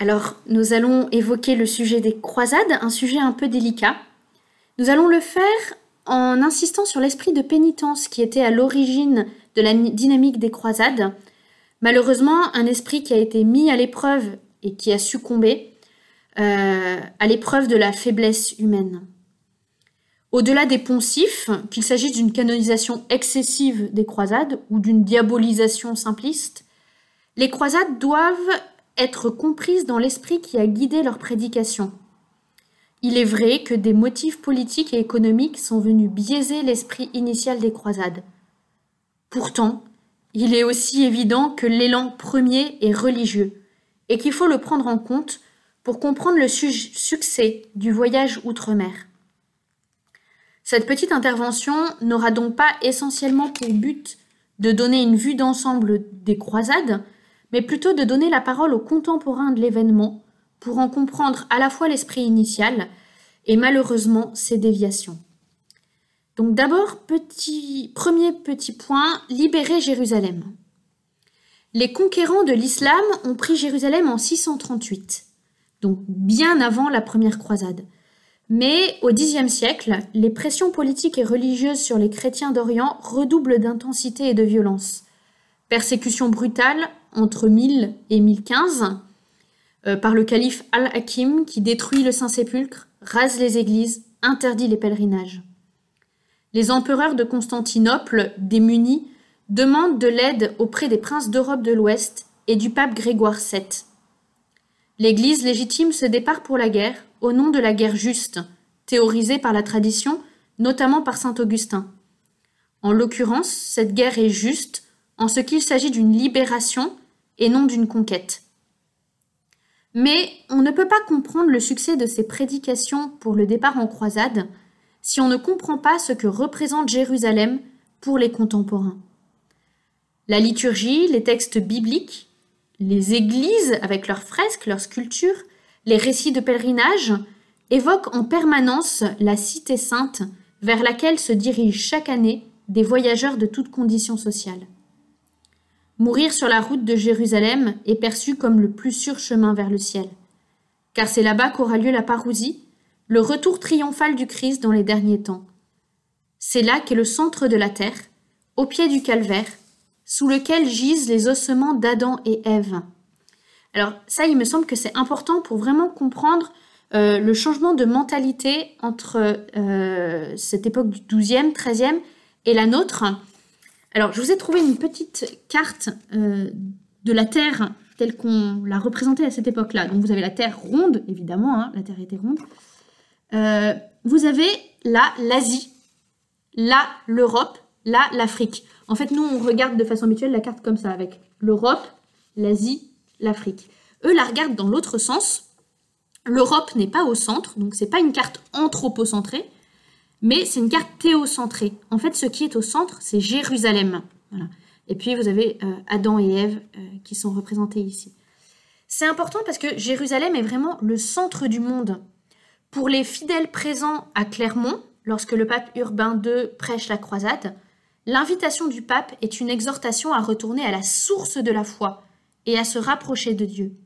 Alors, nous allons évoquer le sujet des croisades, un sujet un peu délicat. Nous allons le faire en insistant sur l'esprit de pénitence qui était à l'origine de la dynamique des croisades. Malheureusement, un esprit qui a été mis à l'épreuve et qui a succombé euh, à l'épreuve de la faiblesse humaine. Au-delà des poncifs, qu'il s'agisse d'une canonisation excessive des croisades ou d'une diabolisation simpliste, les croisades doivent être comprises dans l'esprit qui a guidé leur prédication. Il est vrai que des motifs politiques et économiques sont venus biaiser l'esprit initial des croisades. Pourtant, il est aussi évident que l'élan premier est religieux et qu'il faut le prendre en compte pour comprendre le succès du voyage outre-mer. Cette petite intervention n'aura donc pas essentiellement pour but de donner une vue d'ensemble des croisades, mais plutôt de donner la parole aux contemporains de l'événement pour en comprendre à la fois l'esprit initial et malheureusement ses déviations. Donc d'abord, premier petit point, libérer Jérusalem. Les conquérants de l'islam ont pris Jérusalem en 638, donc bien avant la première croisade. Mais au Xe siècle, les pressions politiques et religieuses sur les chrétiens d'Orient redoublent d'intensité et de violence. Persécution brutale entre 1000 et 1015 euh, par le calife Al-Hakim qui détruit le Saint-Sépulcre, rase les églises, interdit les pèlerinages. Les empereurs de Constantinople, démunis, demandent de l'aide auprès des princes d'Europe de l'Ouest et du pape Grégoire VII. L'Église légitime se départ pour la guerre au nom de la guerre juste, théorisée par la tradition, notamment par saint Augustin. En l'occurrence, cette guerre est juste en ce qu'il s'agit d'une libération et non d'une conquête. Mais on ne peut pas comprendre le succès de ces prédications pour le départ en croisade si on ne comprend pas ce que représente Jérusalem pour les contemporains. La liturgie, les textes bibliques, les églises avec leurs fresques, leurs sculptures, les récits de pèlerinage évoquent en permanence la cité sainte vers laquelle se dirigent chaque année des voyageurs de toutes conditions sociales. Mourir sur la route de Jérusalem est perçu comme le plus sûr chemin vers le ciel, car c'est là-bas qu'aura lieu la parousie, le retour triomphal du Christ dans les derniers temps. C'est là qu'est le centre de la terre, au pied du calvaire, sous lequel gisent les ossements d'Adam et Ève. Alors ça, il me semble que c'est important pour vraiment comprendre euh, le changement de mentalité entre euh, cette époque du 12e, 13e et la nôtre. Alors, je vous ai trouvé une petite carte euh, de la Terre telle qu'on l'a représentée à cette époque-là. Donc, vous avez la Terre ronde, évidemment, hein, la Terre était ronde. Euh, vous avez là l'Asie, là l'Europe, là l'Afrique. En fait, nous, on regarde de façon habituelle la carte comme ça, avec l'Europe, l'Asie, l'Afrique. Eux la regardent dans l'autre sens. L'Europe n'est pas au centre, donc c'est pas une carte anthropocentrée, mais c'est une carte théocentrée. En fait, ce qui est au centre, c'est Jérusalem. Et puis, vous avez euh, Adam et Ève euh, qui sont représentés ici. C'est important parce que Jérusalem est vraiment le centre du monde. Pour les fidèles présents à Clermont, lorsque le pape Urbain II prêche la croisade, l'invitation du pape est une exhortation à retourner à la source de la foi et à se rapprocher de Dieu.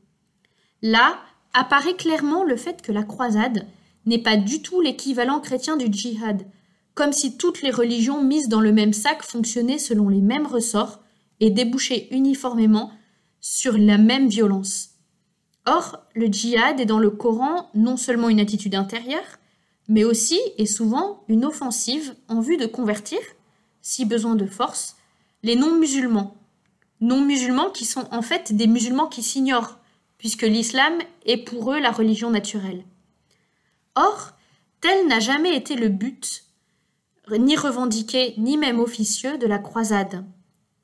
Là apparaît clairement le fait que la croisade n'est pas du tout l'équivalent chrétien du djihad, comme si toutes les religions mises dans le même sac fonctionnaient selon les mêmes ressorts et débouchaient uniformément sur la même violence. Or, le djihad est dans le Coran non seulement une attitude intérieure, mais aussi et souvent une offensive en vue de convertir, si besoin de force, les non-musulmans. Non-musulmans qui sont en fait des musulmans qui s'ignorent, puisque l'islam est pour eux la religion naturelle. Or, tel n'a jamais été le but, ni revendiqué, ni même officieux, de la croisade.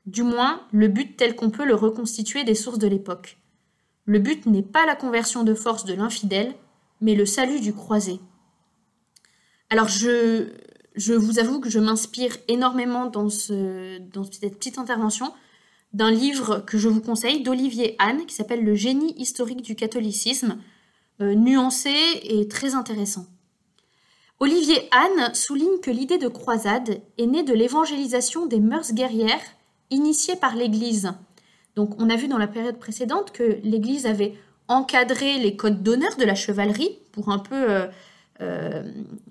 Du moins, le but tel qu'on peut le reconstituer des sources de l'époque. Le but n'est pas la conversion de force de l'infidèle, mais le salut du croisé. Alors je, vous avoue que je m'inspire énormément dans, dans cette petite intervention d'un livre que je vous conseille d'Olivier Anne qui s'appelle Le génie historique du catholicisme, nuancé et très intéressant. Olivier Hahn souligne que l'idée de croisade est née de l'évangélisation des mœurs guerrières initiées par l'Église. Donc on a vu dans la période précédente que l'Église avait encadrer les codes d'honneur de la chevalerie pour un peu,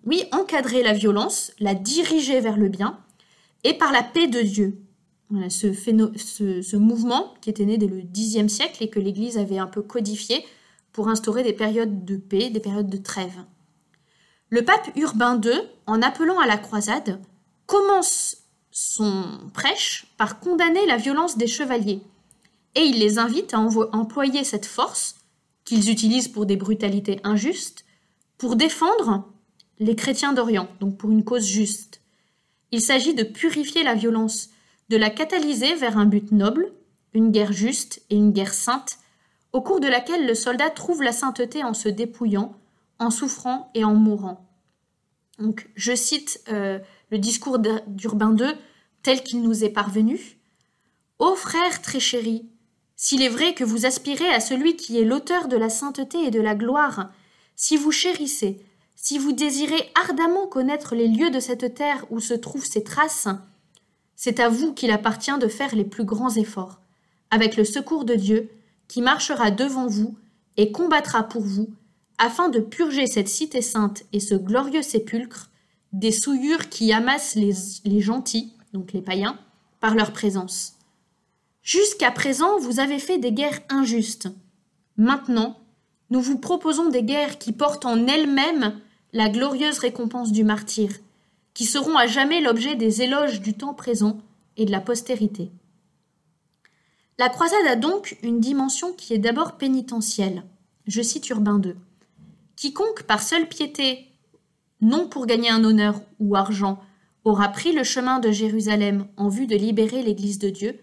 oui, encadrer la violence, la diriger vers le bien, et par la paix de Dieu. ce, ce, mouvement qui était né dès le Xe siècle et que l'Église avait un peu codifié pour instaurer des périodes de paix, des périodes de trêve. Le pape Urbain II, en appelant à la croisade, commence son prêche par condamner la violence des chevaliers, et il les invite à employer cette force, qu'ils utilisent pour des brutalités injustes, pour défendre les chrétiens d'Orient, donc pour une cause juste. Il s'agit de purifier la violence, de la catalyser vers un but noble, une guerre juste et une guerre sainte, au cours de laquelle le soldat trouve la sainteté en se dépouillant, en souffrant et en mourant. Donc, je cite euh, le discours d'Urbain II tel qu'il nous est parvenu. Ô frères très chéris, s'il est vrai que vous aspirez à celui qui est l'auteur de la sainteté et de la gloire, si vous chérissez, si vous désirez ardemment connaître les lieux de cette terre où se trouvent ces traces, c'est à vous qu'il appartient de faire les plus grands efforts, avec le secours de Dieu, qui marchera devant vous et combattra pour vous, afin de purger cette cité sainte et ce glorieux sépulcre des souillures qui amassent les, gentils, donc les païens, par leur présence. Jusqu'à présent, vous avez fait des guerres injustes. Maintenant, nous vous proposons des guerres qui portent en elles-mêmes la glorieuse récompense du martyr, qui seront à jamais l'objet des éloges du temps présent et de la postérité. La croisade a donc une dimension qui est d'abord pénitentielle. Je cite Urbain II. Quiconque par seule piété, non pour gagner un honneur ou argent, aura pris le chemin de Jérusalem en vue de libérer l'Église de Dieu,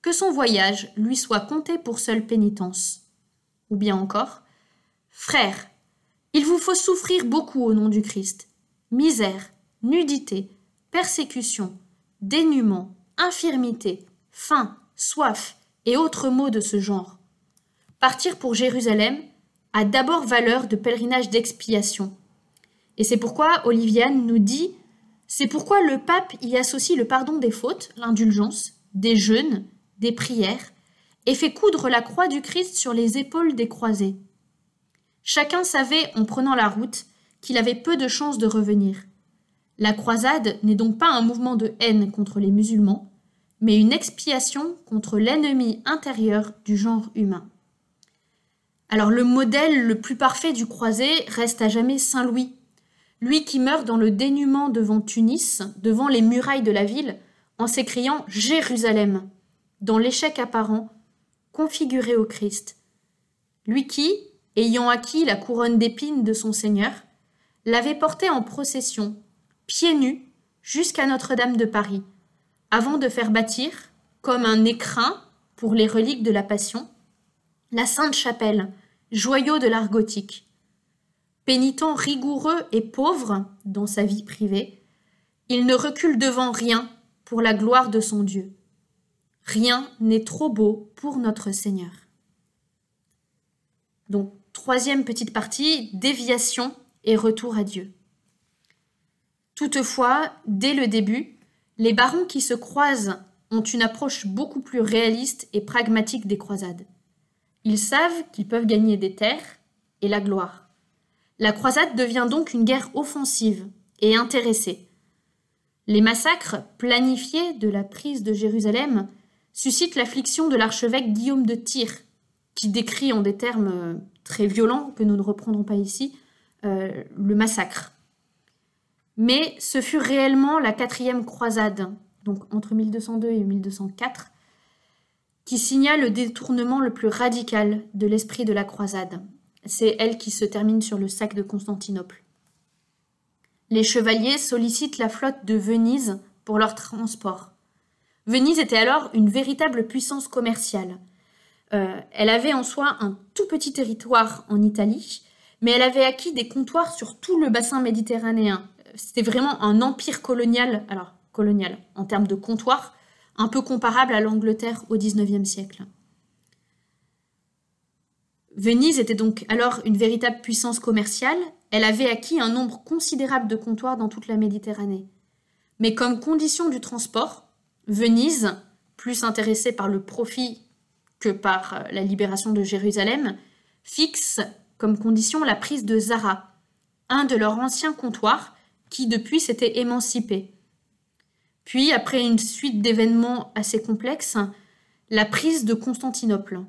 que son voyage lui soit compté pour seule pénitence. Ou bien encore, Frères, il vous faut souffrir beaucoup au nom du Christ. Misère, nudité, persécution, dénuement, infirmité, faim, soif et autres maux de ce genre. Partir pour Jérusalem a d'abord valeur de pèlerinage d'expiation. Et c'est pourquoi Oliviane nous dit c'est pourquoi le pape y associe le pardon des fautes, l'indulgence, des jeûnes, des prières, et fait coudre la croix du Christ sur les épaules des croisés. Chacun savait, en prenant la route, qu'il avait peu de chances de revenir. La croisade n'est donc pas un mouvement de haine contre les musulmans, mais une expiation contre l'ennemi intérieur du genre humain. Alors le modèle le plus parfait du croisé reste à jamais Saint Louis, lui qui meurt dans le dénuement devant Tunis, devant les murailles de la ville, en s'écriant Jérusalem, dans l'échec apparent, configuré au Christ. Lui qui, ayant acquis la couronne d'épines de son Seigneur, l'avait porté en procession, pieds nus, jusqu'à Notre-Dame de Paris, avant de faire bâtir, comme un écrin pour les reliques de la Passion, la Sainte Chapelle, joyau de l'art gothique. Pénitent rigoureux et pauvre dans sa vie privée, il ne recule devant rien pour la gloire de son Dieu. Rien n'est trop beau pour notre Seigneur. Donc, Troisième petite partie, déviation et retour à Dieu. Toutefois, dès le début, les barons qui se croisent ont une approche beaucoup plus réaliste et pragmatique des croisades. Ils savent qu'ils peuvent gagner des terres et la gloire. La croisade devient donc une guerre offensive et intéressée. Les massacres planifiés de la prise de Jérusalem suscitent l'affliction de l'archevêque Guillaume de Tyr, qui décrit en des termes très violent que nous ne reprendrons pas ici, euh, le massacre. Mais ce fut réellement la quatrième croisade, donc entre 1202 et 1204, qui signa le détournement le plus radical de l'esprit de la croisade. C'est elle qui se termine sur le sac de Constantinople. Les chevaliers sollicitent la flotte de Venise pour leur transport. Venise était alors une véritable puissance commerciale. Euh, elle avait en soi un tout petit territoire en Italie, mais elle avait acquis des comptoirs sur tout le bassin méditerranéen. C'était vraiment un empire colonial, alors colonial en termes de comptoirs, un peu comparable à l'Angleterre au XIXe siècle. Venise était donc alors une véritable puissance commerciale, elle avait acquis un nombre considérable de comptoirs dans toute la Méditerranée. Mais comme condition du transport, Venise, plus intéressée par le profit que par euh, la libération de Jérusalem, fixe comme condition la prise de Zara, un de leurs anciens comptoirs qui depuis s'était émancipé. Puis, après une suite d'événements assez complexes, la prise de Constantinople,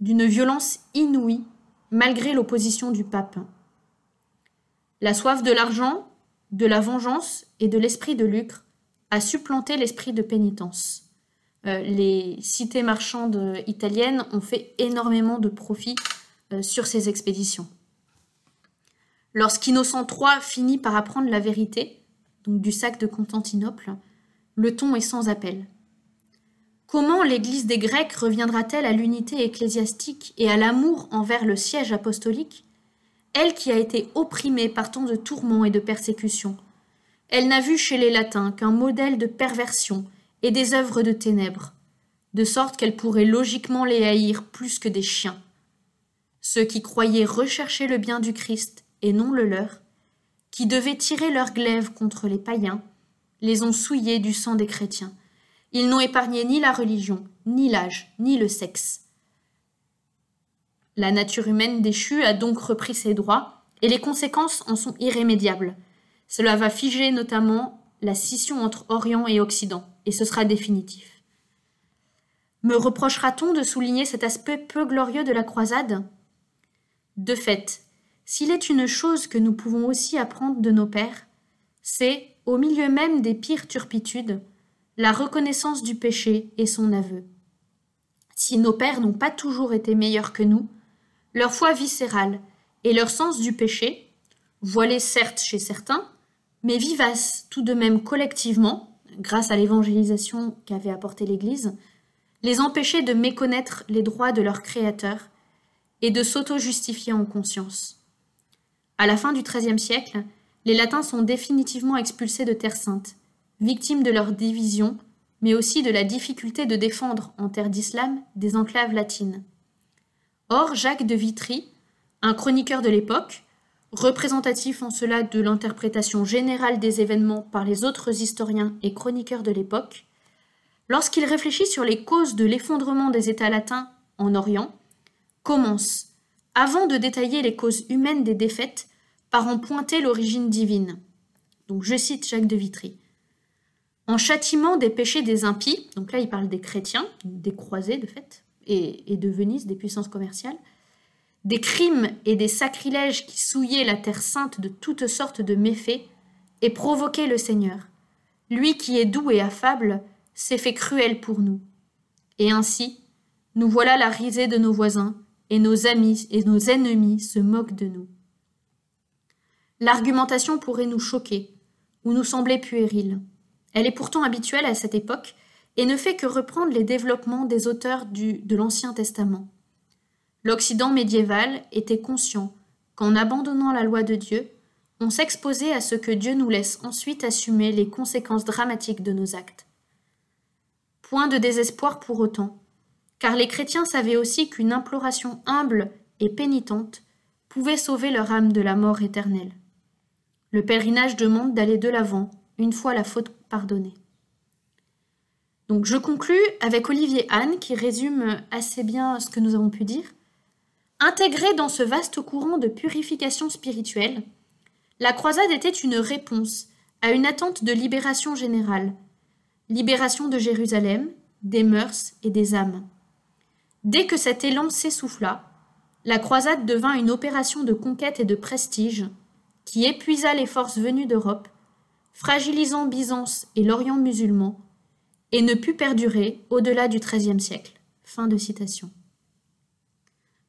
d'une violence inouïe malgré l'opposition du pape. La soif de l'argent, de la vengeance et de l'esprit de lucre a supplanté l'esprit de pénitence. Euh, les cités marchandes italiennes ont fait énormément de profits euh, sur ces expéditions. Lorsqu'Innocent III finit par apprendre la vérité, donc du sac de Constantinople, le ton est sans appel. Comment l'Église des Grecs reviendra-t-elle à l'unité ecclésiastique et à l'amour envers le siège apostolique, elle qui a été opprimée par tant de tourments et de persécutions Elle n'a vu chez les Latins qu'un modèle de perversion et des œuvres de ténèbres, de sorte qu'elle pourrait logiquement les haïr plus que des chiens. Ceux qui croyaient rechercher le bien du Christ et non le leur, qui devaient tirer leur glaive contre les païens, les ont souillés du sang des chrétiens. Ils n'ont épargné ni la religion, ni l'âge, ni le sexe. La nature humaine déchue a donc repris ses droits, et les conséquences en sont irrémédiables. Cela va figer notamment la scission entre Orient et Occident, et ce sera définitif. Me reprochera-t-on de souligner cet aspect peu glorieux de la croisade? De fait, s'il est une chose que nous pouvons aussi apprendre de nos pères, c'est, au milieu même des pires turpitudes, la reconnaissance du péché et son aveu. Si nos pères n'ont pas toujours été meilleurs que nous, leur foi viscérale et leur sens du péché, voilés certes chez certains, mais vivaces tout de même collectivement, grâce à l'évangélisation qu'avait apportée l'Église, les empêchaient de méconnaître les droits de leur Créateur et de s'auto-justifier en conscience. À la fin du XIIIe siècle, les Latins sont définitivement expulsés de Terre Sainte, victimes de leur division, mais aussi de la difficulté de défendre en terre d'islam des enclaves latines. Or, Jacques de Vitry, un chroniqueur de l'époque, représentatif en cela de l'interprétation générale des événements par les autres historiens et chroniqueurs de l'époque, lorsqu'il réfléchit sur les causes de l'effondrement des États latins en Orient, commence, avant de détailler les causes humaines des défaites, par en pointer l'origine divine. Donc je cite Jacques de Vitry. En châtiment des péchés des impies, donc là il parle des chrétiens, des croisés de fait, et, et de Venise, des puissances commerciales, des crimes et des sacrilèges qui souillaient la terre sainte de toutes sortes de méfaits, et provoquaient le Seigneur. Lui qui est doux et affable s'est fait cruel pour nous. Et ainsi, nous voilà la risée de nos voisins, et nos amis et nos ennemis se moquent de nous. L'argumentation pourrait nous choquer, ou nous sembler puérile. Elle est pourtant habituelle à cette époque, et ne fait que reprendre les développements des auteurs du, de l'Ancien Testament. L'Occident médiéval était conscient qu'en abandonnant la loi de Dieu, on s'exposait à ce que Dieu nous laisse ensuite assumer les conséquences dramatiques de nos actes. Point de désespoir pour autant, car les chrétiens savaient aussi qu'une imploration humble et pénitente pouvait sauver leur âme de la mort éternelle. Le pèlerinage demande d'aller de l'avant, une fois la faute pardonnée. Donc je conclus avec Olivier Anne qui résume assez bien ce que nous avons pu dire. Intégrée dans ce vaste courant de purification spirituelle, la croisade était une réponse à une attente de libération générale, libération de Jérusalem, des mœurs et des âmes. Dès que cet élan s'essouffla, la croisade devint une opération de conquête et de prestige qui épuisa les forces venues d'Europe, fragilisant Byzance et l'Orient musulman, et ne put perdurer au-delà du XIIIe siècle.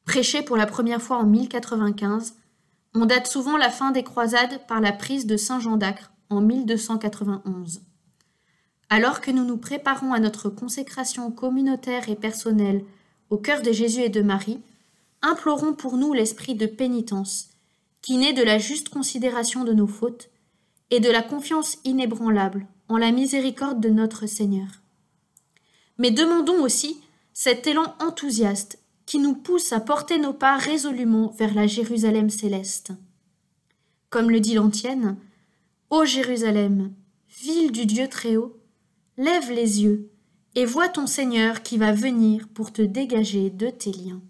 Prêché pour la première fois en 1095, on date souvent la fin des croisades par la prise de Saint-Jean d'Acre en 1291. Alors que nous nous préparons à notre consécration communautaire et personnelle au cœur de Jésus et de Marie, implorons pour nous l'esprit de pénitence, qui naît de la juste considération de nos fautes et de la confiance inébranlable en la miséricorde de notre Seigneur. Mais demandons aussi cet élan enthousiaste qui nous pousse à porter nos pas résolument vers la Jérusalem céleste. Comme le dit l'antienne, Ô Jérusalem, ville du Dieu très haut, lève les yeux et vois ton Seigneur qui va venir pour te dégager de tes liens.